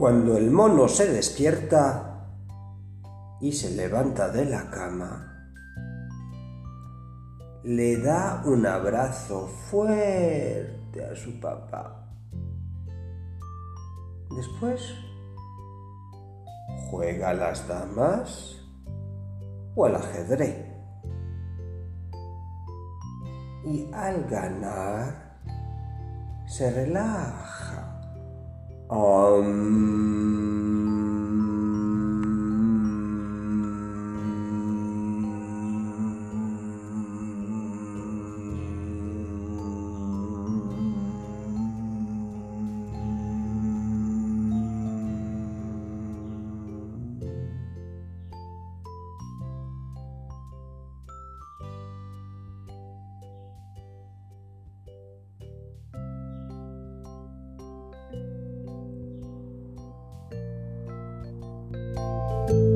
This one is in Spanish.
Cuando el mono se despierta y se levanta de la cama, le da un abrazo fuerte a su papá. Después juega a las damas o al ajedrez. Y al ganar se relaja. Música